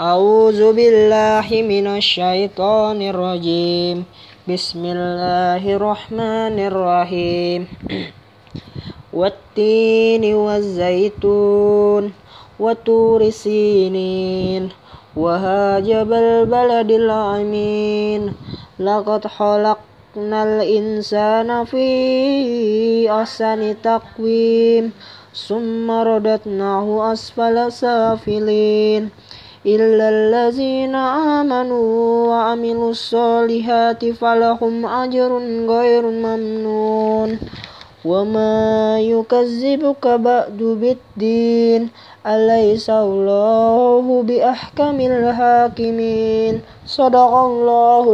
Auzu billahi mina shayton irrajim, bismillahirrahmanirrahim. Watini wa zaitun, watu risinin, wahajabal bala dilamin. Lagot halaq nal insanafi, asani takwin. Summarudat na huasfala safili. Ilalazina amanu aaminu solihatif alahum ajarun goirun manun. wa kazibu kabadu bet din alay saulohu bi akamil hakimin min sa dawang